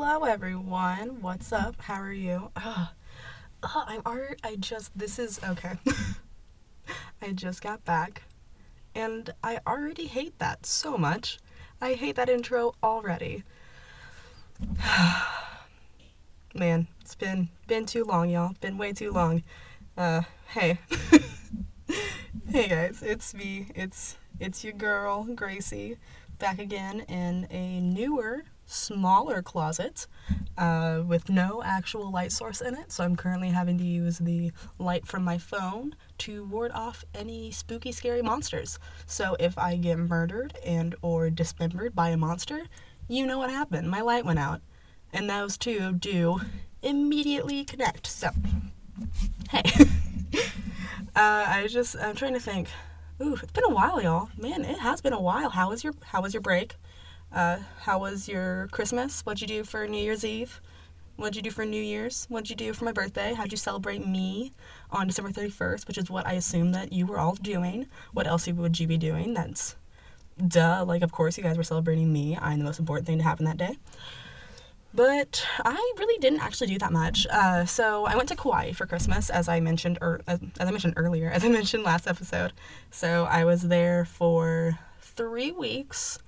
Hello, everyone. What's up? How are you? Ugh, I'm already. I just. This is okay. I just got back, and I already hate that so much. I hate that intro already. Man, it's been been too long, y'all. Been way too long. Uh, hey. hey guys, it's me. It's it's your girl, Gracie, back again in a newer, smaller closet uh, with no actual light source in it. So I'm currently having to use the light from my phone to ward off any spooky, scary monsters. So if I get murdered and or dismembered by a monster, you know what happened. My light went out. And those two do immediately connect. So, hey. uh, I just, I'm trying to think. Ooh, it's been a while, y'all. Man, it has been a while. How was your How was your break? Uh, how was your Christmas? What'd you do for New Year's Eve? What'd you do for New Year's? What'd you do for my birthday? How'd you celebrate me on December 31st, which is what I assume that you were all doing? What else would you be doing? That's duh. Like, of course, you guys were celebrating me. I'm the most important thing to happen that day. But I really didn't actually do that much. Uh, so I went to Kauai for Christmas, as I mentioned, or as I mentioned earlier, as I mentioned last episode. So I was there for three weeks.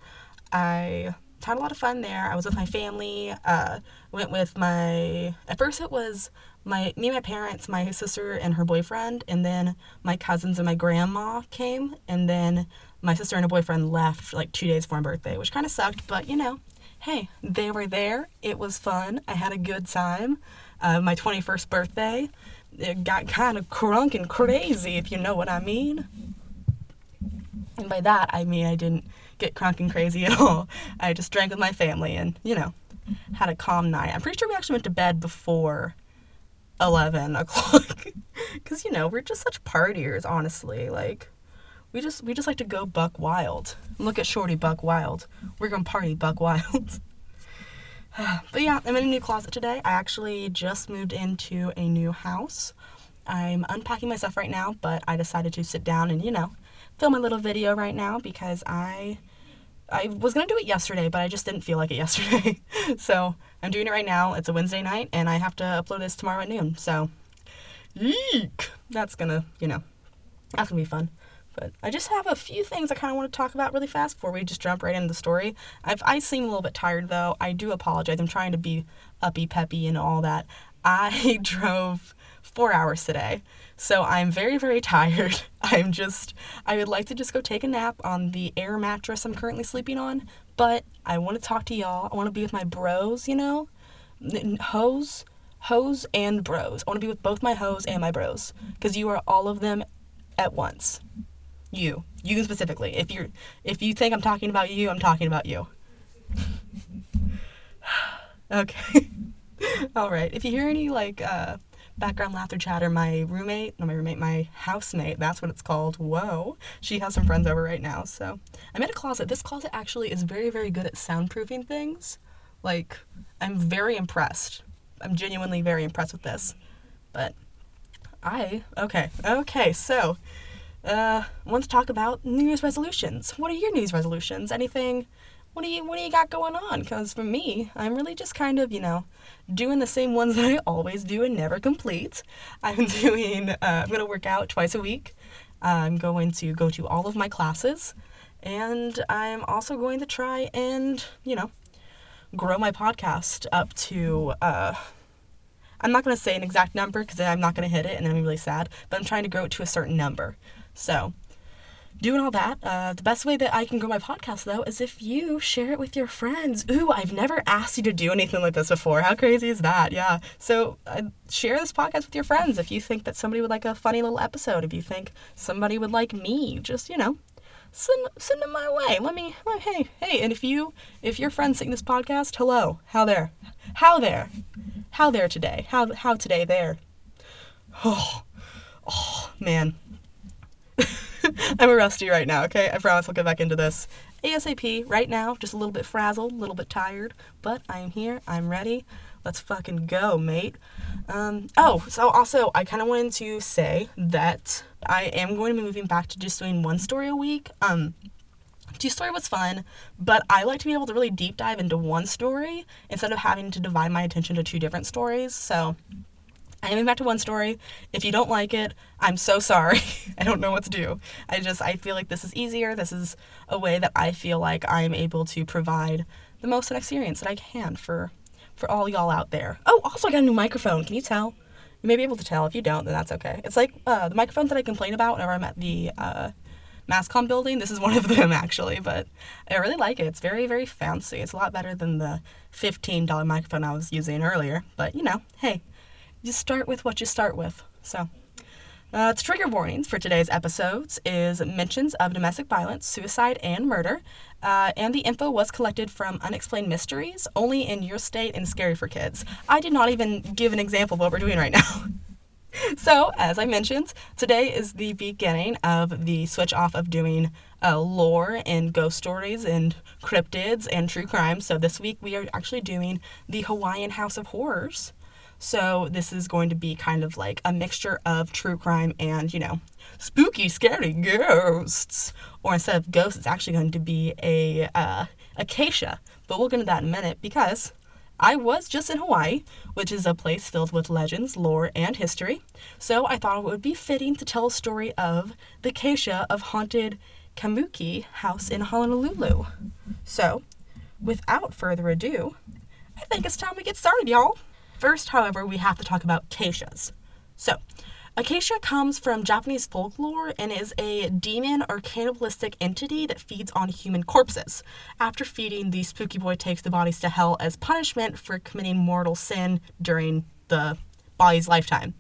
I had a lot of fun there. I was with my family. Uh, went with my. At first, it was my me my parents, my sister and her boyfriend, and then my cousins and my grandma came, and then my sister and her boyfriend left like two days before my birthday, which kind of sucked. But you know, hey, they were there. It was fun. I had a good time. Uh, my 21st birthday, it got kind of crunk and crazy, if you know what I mean. And by that, I mean I didn't get crunk and crazy at all. I just drank with my family and, you know, had a calm night. I'm pretty sure we actually went to bed before 11 o'clock. Because, you know, we're just such partiers, honestly. Like, we just we just like to go buck wild. Look at Shorty Buck Wild. We're gonna party buck wild. but yeah, I'm in a new closet today. I actually just moved into a new house. I'm unpacking my stuff right now, but I decided to sit down and, you know, film a little video right now because I I was gonna do it yesterday, but I just didn't feel like it yesterday. so I'm doing it right now. It's a Wednesday night and I have to upload this tomorrow at noon. So eek. That's gonna, you know, that's gonna be fun. But I just have a few things I kind of want to talk about really fast before we just jump right into the story. I've, I seem a little bit tired though. I do apologize. I'm trying to be uppy peppy and all that. I drove four hours today. So I'm very, very tired. I'm just, I would like to just go take a nap on the air mattress I'm currently sleeping on, but I want to talk to y'all. I want to be with my bros, you know? Hoes, hoes, and bros. I want to be with both my hoes and my bros because you are all of them at once. You. You specifically. If you're if you think I'm talking about you, I'm talking about you. okay. All right. If you hear any like uh, background laughter chatter, my roommate, not my roommate, my housemate, that's what it's called. Whoa. She has some friends over right now. So I'm in a closet. This closet actually is very, very good at soundproofing things. Like, I'm very impressed. I'm genuinely very impressed with this. But I, okay, okay, so uh, want to talk about New Year's resolutions. What are your New Year's resolutions? Anything? What do you What do you got going on? Because for me, I'm really just kind of you know doing the same ones that I always do and never complete. I'm doing. Uh, I'm gonna work out twice a week. I'm going to go to all of my classes, and I'm also going to try and you know grow my podcast up to. Uh, I'm not going to say an exact number because I'm not going to hit it and I'm really sad, but I'm trying to grow it to a certain number. So, doing all that, uh, the best way that I can grow my podcast though is if you share it with your friends. Ooh, I've never asked you to do anything like this before. How crazy is that? Yeah. So, uh, share this podcast with your friends if you think that somebody would like a funny little episode. If you think somebody would like me, just you know, send send them my way. Let me. Hey, hey. And if you if your friends sing this podcast, hello, how there, how there, how there today, how how today there. Oh, oh man. I'm a rusty right now, okay? I promise I'll get back into this. ASAP, right now, just a little bit frazzled, a little bit tired, but I am here, I'm ready. Let's fucking go, mate. Um, oh, so also, I kind of wanted to say that I am going to be moving back to just doing one story a week. Um, Two story was fun, but I like to be able to really deep dive into one story instead of having to divide my attention to two different stories. So I am back to one story. If you don't like it, I'm so sorry. I don't know what to do. I just I feel like this is easier. This is a way that I feel like I'm able to provide the most experience that I can for for all y'all out there. Oh, also I got a new microphone. Can you tell? You may be able to tell. If you don't, then that's okay. It's like uh, the microphone that I complain about whenever I'm at the uh, MassCom building. This is one of them actually, but I really like it. It's very, very fancy. It's a lot better than the $15 microphone I was using earlier. But you know, hey, you start with what you start with. So, uh, trigger warnings for today's episodes is mentions of domestic violence, suicide, and murder. Uh, and the info was collected from Unexplained Mysteries, only in your state and scary for kids. I did not even give an example of what we're doing right now. so, as I mentioned, today is the beginning of the switch off of doing uh, lore and ghost stories and cryptids and true crime. So, this week we are actually doing the Hawaiian House of Horrors. So, this is going to be kind of like a mixture of true crime and, you know, spooky, scary ghosts. Or instead of ghosts, it's actually going to be a uh, acacia. But we'll get into that in a minute because I was just in Hawaii, which is a place filled with legends, lore, and history, so I thought it would be fitting to tell a story of the Acacia of haunted Kamuki House in Honolulu. So, without further ado, I think it's time we get started, y'all. First, however, we have to talk about acacias. So, Acacia comes from Japanese folklore and is a demon or cannibalistic entity that feeds on human corpses. After feeding, the spooky boy takes the bodies to hell as punishment for committing mortal sin during the body's lifetime.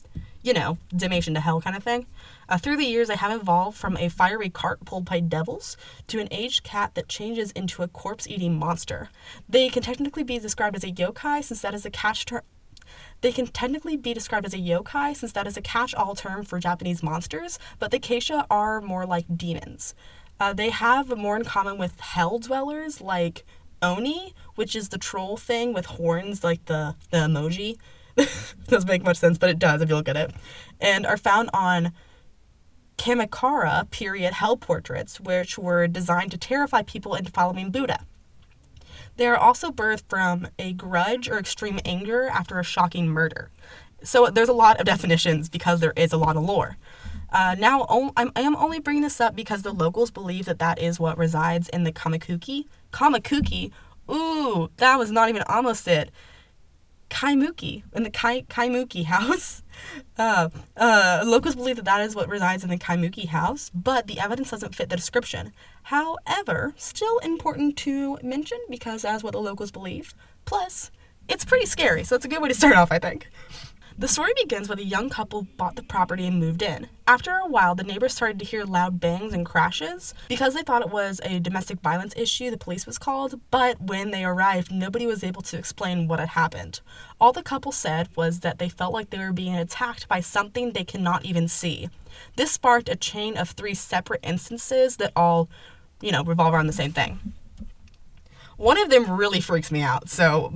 You know, damnation to hell kind of thing. Uh, through the years, they have evolved from a fiery cart pulled by devils to an aged cat that changes into a corpse eating monster. They can technically be described as a yokai since that is a catch they can technically be described as a yokai since that is a catch all term for Japanese monsters, but the Acacia are more like demons. Uh, they have more in common with hell dwellers like Oni, which is the troll thing with horns like the, the emoji. doesn't make much sense, but it does if you look at it. And are found on Kamakura period hell portraits, which were designed to terrify people into following Buddha. They are also birthed from a grudge or extreme anger after a shocking murder. So there's a lot of definitions because there is a lot of lore. Uh, now, I'm, I am only bringing this up because the locals believe that that is what resides in the Kamakuki. Kamakuki? Ooh, that was not even almost it. Kaimuki, in the Kai, Kaimuki house. Uh, uh, locals believe that that is what resides in the Kaimuki house, but the evidence doesn't fit the description. However, still important to mention because that's what the locals believe. Plus, it's pretty scary, so it's a good way to start off, I think. The story begins with a young couple bought the property and moved in. After a while, the neighbors started to hear loud bangs and crashes. Because they thought it was a domestic violence issue, the police was called, but when they arrived, nobody was able to explain what had happened. All the couple said was that they felt like they were being attacked by something they cannot even see. This sparked a chain of three separate instances that all, you know, revolve around the same thing. One of them really freaks me out, so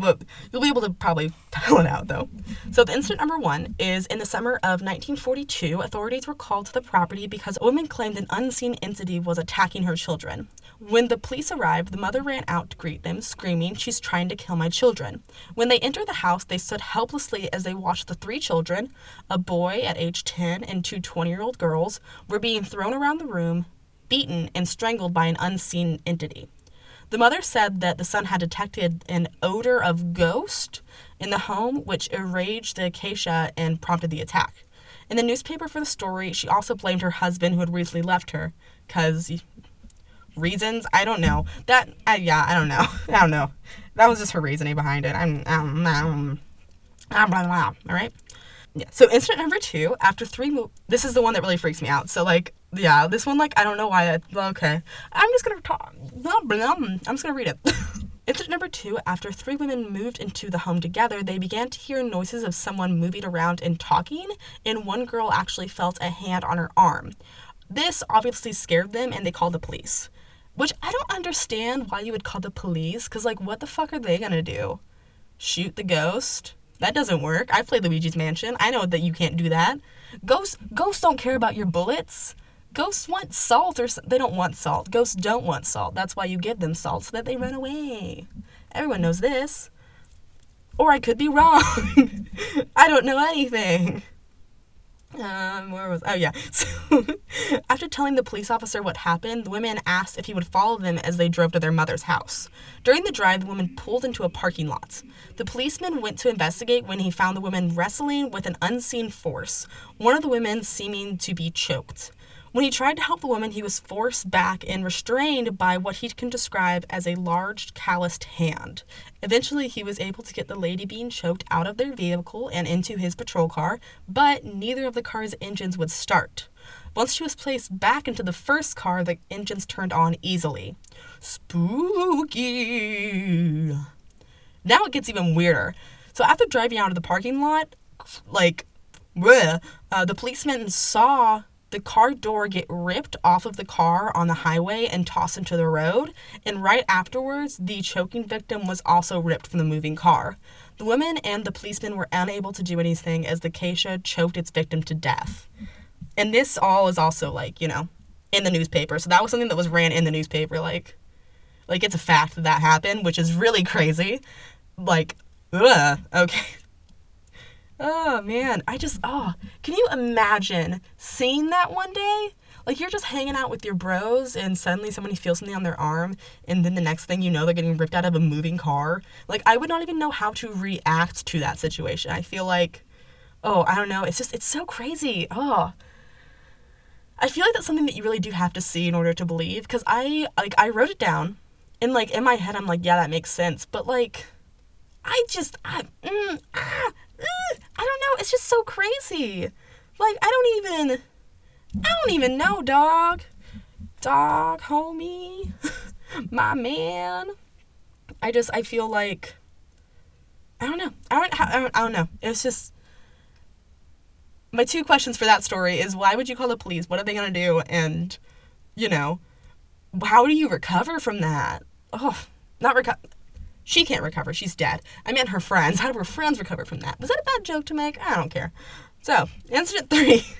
you'll be able to probably tell it out though. So, the incident number one is in the summer of 1942, authorities were called to the property because a woman claimed an unseen entity was attacking her children. When the police arrived, the mother ran out to greet them, screaming, She's trying to kill my children. When they entered the house, they stood helplessly as they watched the three children, a boy at age 10 and two 20 year old girls, were being thrown around the room, beaten, and strangled by an unseen entity. The mother said that the son had detected an odor of ghost in the home, which enraged the acacia and prompted the attack. In the newspaper for the story, she also blamed her husband who had recently left her, because reasons I don't know. That yeah, I don't know. I don't know. That was just her reasoning behind it. I'm um, um blah, blah, blah, all right. Yeah. So incident number two, after three mo- this is the one that really freaks me out. So like yeah, this one like I don't know why. I, okay, I'm just gonna talk. I'm just gonna read it. Incident number two after three women moved into the home together, they began to hear noises of someone moving around and talking, and one girl actually felt a hand on her arm. This obviously scared them, and they called the police. Which I don't understand why you would call the police, because, like, what the fuck are they gonna do? Shoot the ghost? That doesn't work. I played Luigi's Mansion. I know that you can't do that. Ghosts, ghosts don't care about your bullets Ghosts want salt or they don't want salt. Ghosts don't want salt. That's why you give them salt so that they run away. Everyone knows this. Or I could be wrong. I don't know anything. Um, where was oh yeah. So after telling the police officer what happened, the women asked if he would follow them as they drove to their mother's house. During the drive, the woman pulled into a parking lot. The policeman went to investigate when he found the women wrestling with an unseen force, one of the women seeming to be choked. When he tried to help the woman, he was forced back and restrained by what he can describe as a large, calloused hand. Eventually, he was able to get the lady being choked out of their vehicle and into his patrol car, but neither of the car's engines would start. Once she was placed back into the first car, the engines turned on easily. Spooky. Now it gets even weirder. So after driving out of the parking lot, like, bleh, uh, the policeman saw the car door get ripped off of the car on the highway and tossed into the road, and right afterwards, the choking victim was also ripped from the moving car. The women and the policeman were unable to do anything as the Acacia choked its victim to death. And this all is also like, you know, in the newspaper. So that was something that was ran in the newspaper like like it's a fact that that happened, which is really crazy. Like, ugh, okay. Oh man, I just oh, can you imagine seeing that one day? Like you're just hanging out with your bros and suddenly somebody feels something on their arm and then the next thing you know they're getting ripped out of a moving car. Like I would not even know how to react to that situation. I feel like oh, I don't know, it's just it's so crazy. Oh. I feel like that's something that you really do have to see in order to believe cuz I like I wrote it down and like in my head I'm like, yeah, that makes sense. But like I just I mm, ah, Uh, I don't know. It's just so crazy. Like I don't even I don't even know, dog. Dog, homie, my man. I just I feel like I don't know. I don't, I don't I don't know. It's just my two questions for that story is why would you call the police? What are they gonna do? And you know, how do you recover from that? Oh, not recover. She can't recover. She's dead. I meant her friends. How do her friends recover from that? Was that a bad joke to make? I don't care. So, incident three.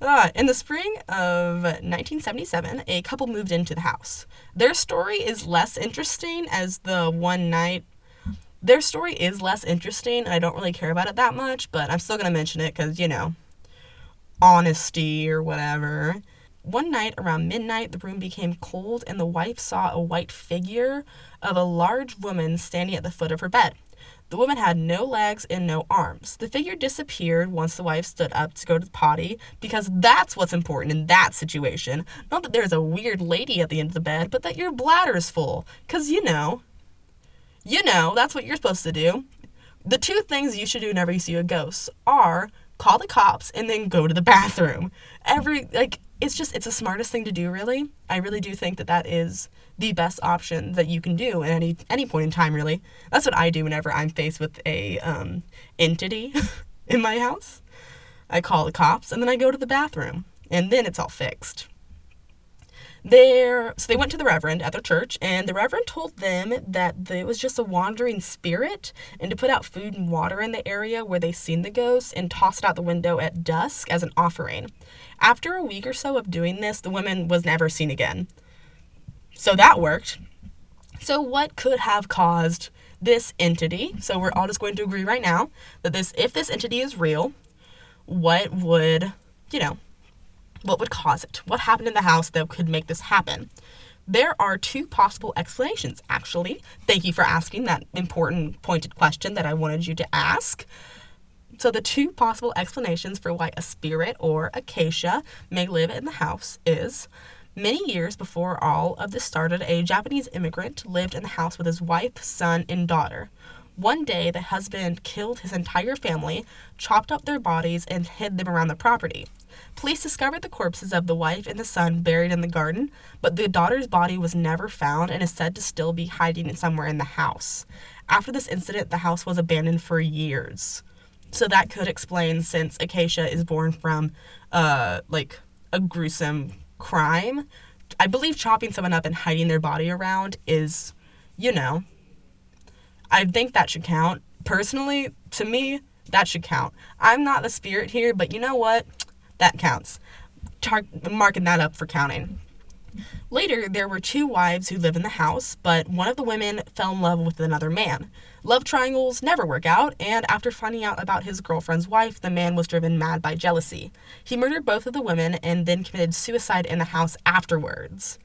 Uh, in the spring of 1977, a couple moved into the house. Their story is less interesting as the one night. Their story is less interesting, and I don't really care about it that much, but I'm still going to mention it because, you know, honesty or whatever. One night around midnight, the room became cold, and the wife saw a white figure of a large woman standing at the foot of her bed. The woman had no legs and no arms. The figure disappeared once the wife stood up to go to the potty because that's what's important in that situation. Not that there's a weird lady at the end of the bed, but that your bladder's full. Because you know, you know, that's what you're supposed to do. The two things you should do whenever you see a ghost are call the cops and then go to the bathroom. Every, like, it's just, it's the smartest thing to do, really. I really do think that that is the best option that you can do at any any point in time really. That's what i do whenever i'm faced with a um, entity in my house. I call the cops and then i go to the bathroom and then it's all fixed. There so they went to the reverend at their church and the reverend told them that it was just a wandering spirit and to put out food and water in the area where they seen the ghost and toss it out the window at dusk as an offering after a week or so of doing this the woman was never seen again so that worked. So what could have caused this entity? So we're all just going to agree right now that this if this entity is real, what would, you know, what would cause it? What happened in the house that could make this happen? There are two possible explanations, actually. Thank you for asking that important, pointed question that I wanted you to ask. So, the two possible explanations for why a spirit or acacia may live in the house is Many years before all of this started, a Japanese immigrant lived in the house with his wife, son, and daughter. One day, the husband killed his entire family, chopped up their bodies, and hid them around the property. Police discovered the corpses of the wife and the son buried in the garden, but the daughter's body was never found and is said to still be hiding somewhere in the house. After this incident, the house was abandoned for years. So that could explain since Acacia is born from uh like a gruesome crime, I believe chopping someone up and hiding their body around is, you know, I think that should count. Personally, to me, that should count. I'm not the spirit here, but you know what? That counts. tar- marking that up for counting. Later, there were two wives who lived in the house, but one of the women fell in love with another man. Love triangles never work out, and after finding out about his girlfriend's wife, the man was driven mad by jealousy. He murdered both of the women and then committed suicide in the house afterwards.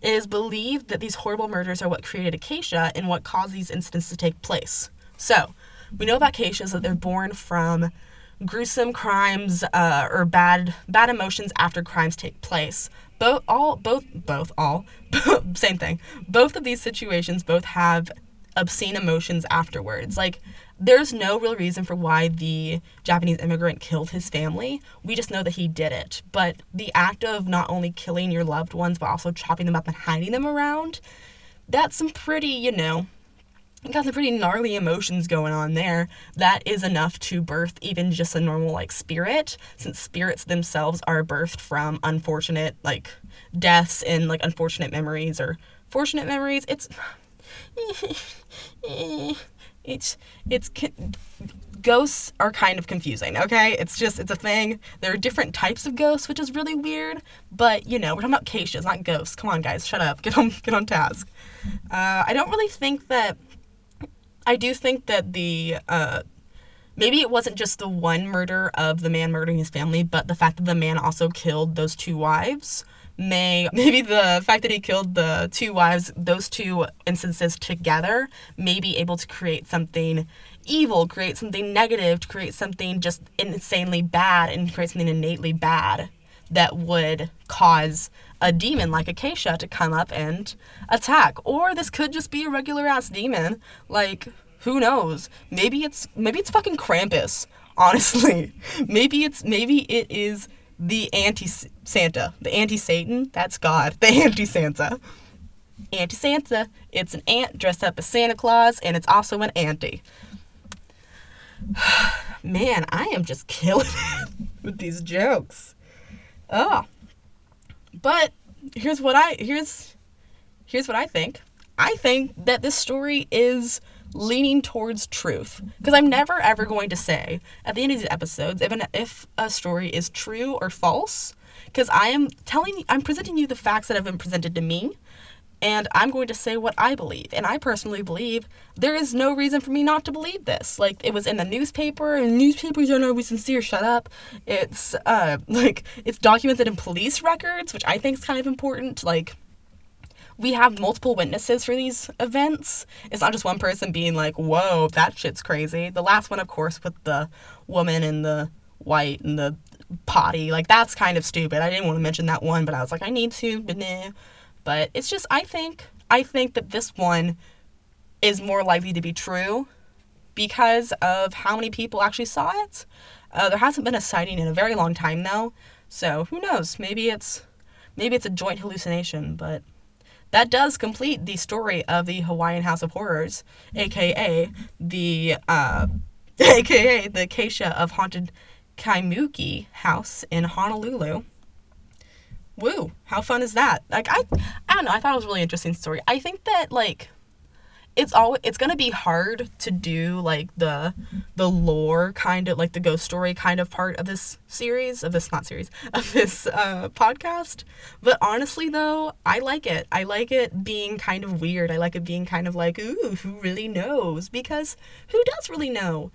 It is believed that these horrible murders are what created Acacia and what caused these incidents to take place. So, we know about Acacias that they're born from gruesome crimes uh, or bad bad emotions after crimes take place. Both all both both all same thing. Both of these situations both have obscene emotions afterwards. Like there's no real reason for why the Japanese immigrant killed his family. We just know that he did it. But the act of not only killing your loved ones but also chopping them up and hiding them around, that's some pretty, you know, got some pretty gnarly emotions going on there. That is enough to birth even just a normal like spirit, since spirits themselves are birthed from unfortunate like deaths and like unfortunate memories or fortunate memories. It's it's it's ghosts are kind of confusing okay? It's just it's a thing. There are different types of ghosts which is really weird but you know we're talking about caches not ghosts. Come on guys shut up. Get on get on task. Uh, i don't really think that I do think that the uh, maybe it wasn't just the one murder of the man murdering his family, but the fact that the man also killed those two wives may maybe the fact that he killed the two wives, those two instances together, may be able to create something evil, create something negative, to create something just insanely bad, and create something innately bad that would cause a demon like Acacia to come up and attack. Or this could just be a regular ass demon. Like, who knows? Maybe it's maybe it's fucking Krampus, honestly. maybe it's maybe it is the anti Santa. The anti Satan, that's God. The anti Santa. Anti Santa. It's an ant dressed up as Santa Claus, and it's also an auntie. Man, I am just killing it with these jokes. Oh, but here's what I here's here's what I think. I think that this story is leaning towards truth. Because I'm never ever going to say at the end of these episodes if if a story is true or false. Because I am telling I'm presenting you the facts that have been presented to me and I'm going to say what I believe. And I personally believe there is no reason for me not to believe this. Like it was in the newspaper, and newspapers are always sincere. Shut up. It's uh like it's documented in police records, which I think is kind of important. Like we have multiple witnesses for these events. It's not just one person being like, "Whoa, that shit's crazy." The last one, of course, with the woman in the white and the potty, like that's kind of stupid. I didn't want to mention that one, but I was like, I need to, but nah. But it's just I think I think that this one is more likely to be true because of how many people actually saw it. Uh, there hasn't been a sighting in a very long time though, so who knows? Maybe it's maybe it's a joint hallucination, but that does complete the story of the Hawaiian House of Horrors, aka the uh, aka the Acacia of Haunted Kaimuki House in Honolulu woo, how fun is that? Like I I don't know, I thought it was a really interesting story. I think that like it's all it's gonna be hard to do like the the lore kind of like the ghost story kind of part of this series of this not series of this uh, podcast. But honestly though i like it. I like it being kind of weird. I like it being kind of like ooh who really knows? Because who does really know?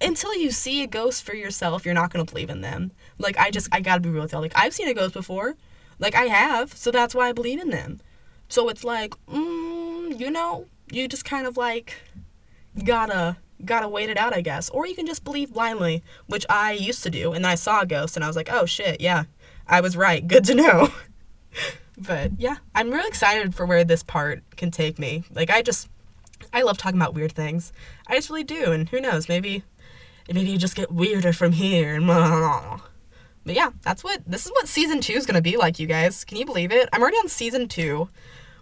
Until you see a ghost for yourself you're not gonna believe in them. Like i just i gotta be real with y'all. Like i've seen a ghost before like I have, so that's why I believe in them. So it's like, mm, you know, you just kind of like gotta gotta wait it out, I guess. Or you can just believe blindly, which I used to do, and I saw a ghost and I was like, oh shit, yeah, I was right. Good to know. but yeah, I'm really excited for where this part can take me. Like I just I love talking about weird things. I just really do, and who knows, maybe maybe you just get weirder from here and blah, blah, blah. But yeah, that's what this is what season two is gonna be like, you guys. Can you believe it? I'm already on season two,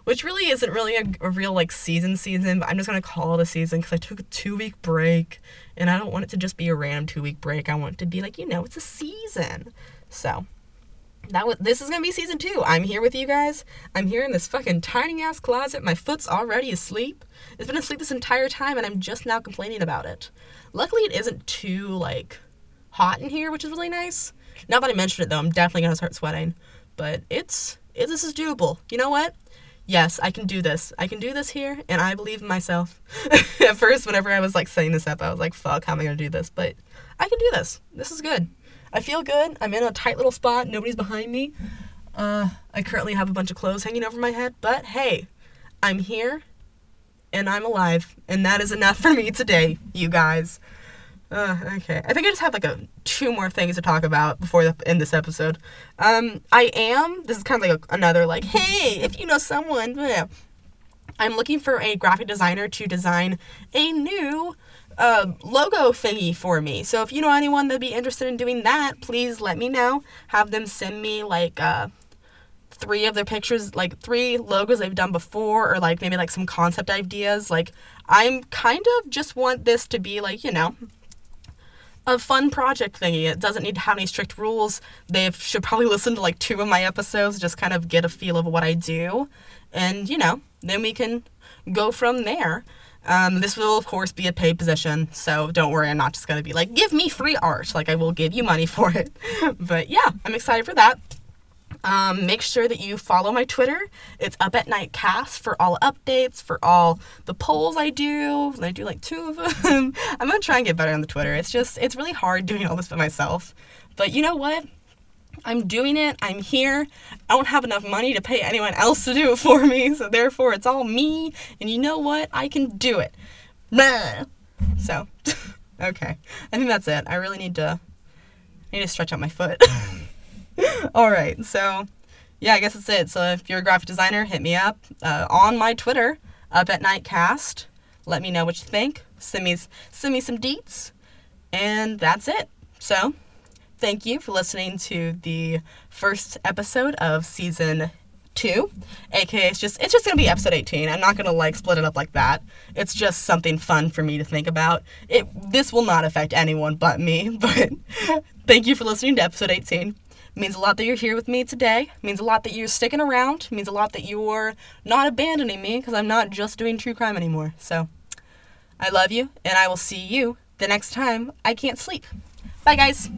which really isn't really a, a real like season season, but I'm just gonna call it a season because I took a two week break, and I don't want it to just be a random two week break. I want it to be like you know it's a season. So that was this is gonna be season two. I'm here with you guys. I'm here in this fucking tiny ass closet. My foot's already asleep. It's been asleep this entire time, and I'm just now complaining about it. Luckily, it isn't too like hot in here, which is really nice Now that I mentioned it, though, I'm definitely gonna start sweating. But it's it, this is doable. You know what? Yes, I can do this. I can do this here, and I believe in myself. At first, whenever I was like setting this up, I was like, "Fuck, how am I gonna do this?" But I can do this. This is good. I feel good. I'm in a tight little spot. Nobody's behind me. Uh, I currently have a bunch of clothes hanging over my head, but hey, I'm here and I'm alive, and that is enough for me today, you guys. Uh, okay, I think I just have like a two more things to talk about before the end this episode. Um, I am. This is kind of like a, another like, hey, if you know someone. I'm looking for a graphic designer to design a new uh, logo thingy for me. So if you know anyone that'd be interested in doing that, please let me know. Have them send me like uh, three of their pictures, like three logos they've done before, or like maybe like some concept ideas. Like I'm kind of just want this to be like you know a fun project thingy. It doesn't need to have any strict rules. They should probably listen to like two of my episodes, just kind of get a feel of what I do, and you know, then we can go from there. Um, this will, of course, be a paid position, so don't worry, I'm not just gonna be like, give me free art. Like, I will give you money for it. but yeah, I'm excited for that. Um, make sure that you follow my Twitter. It's up at night cast for all updates, for all the polls I do. I do like two of them. I'm gonna try and get better on the Twitter. It's just, it's really hard doing all this by myself. But you know what? I'm doing it. I'm here. I don't have enough money to pay anyone else to do it for me, so therefore it's all me. And you know what? I can do it. Blah. So, okay. I think that's it. I really need to I need to stretch out my foot. all right. So, yeah, I guess that's it. So if you're a graphic designer, hit me up uh, on my Twitter, up at Nightcast. Let me know what you think. Send me send me some deets, and that's it. So thank you for listening to the first episode of season two aka it's just it's just gonna be episode 18 i'm not gonna like split it up like that it's just something fun for me to think about it this will not affect anyone but me but thank you for listening to episode 18 it means a lot that you're here with me today. It means a lot that you're sticking around. It means a lot that you're not abandoning me because i'm not just doing true crime anymore. So i love you and i will see you the next time i can't sleep. Bye guys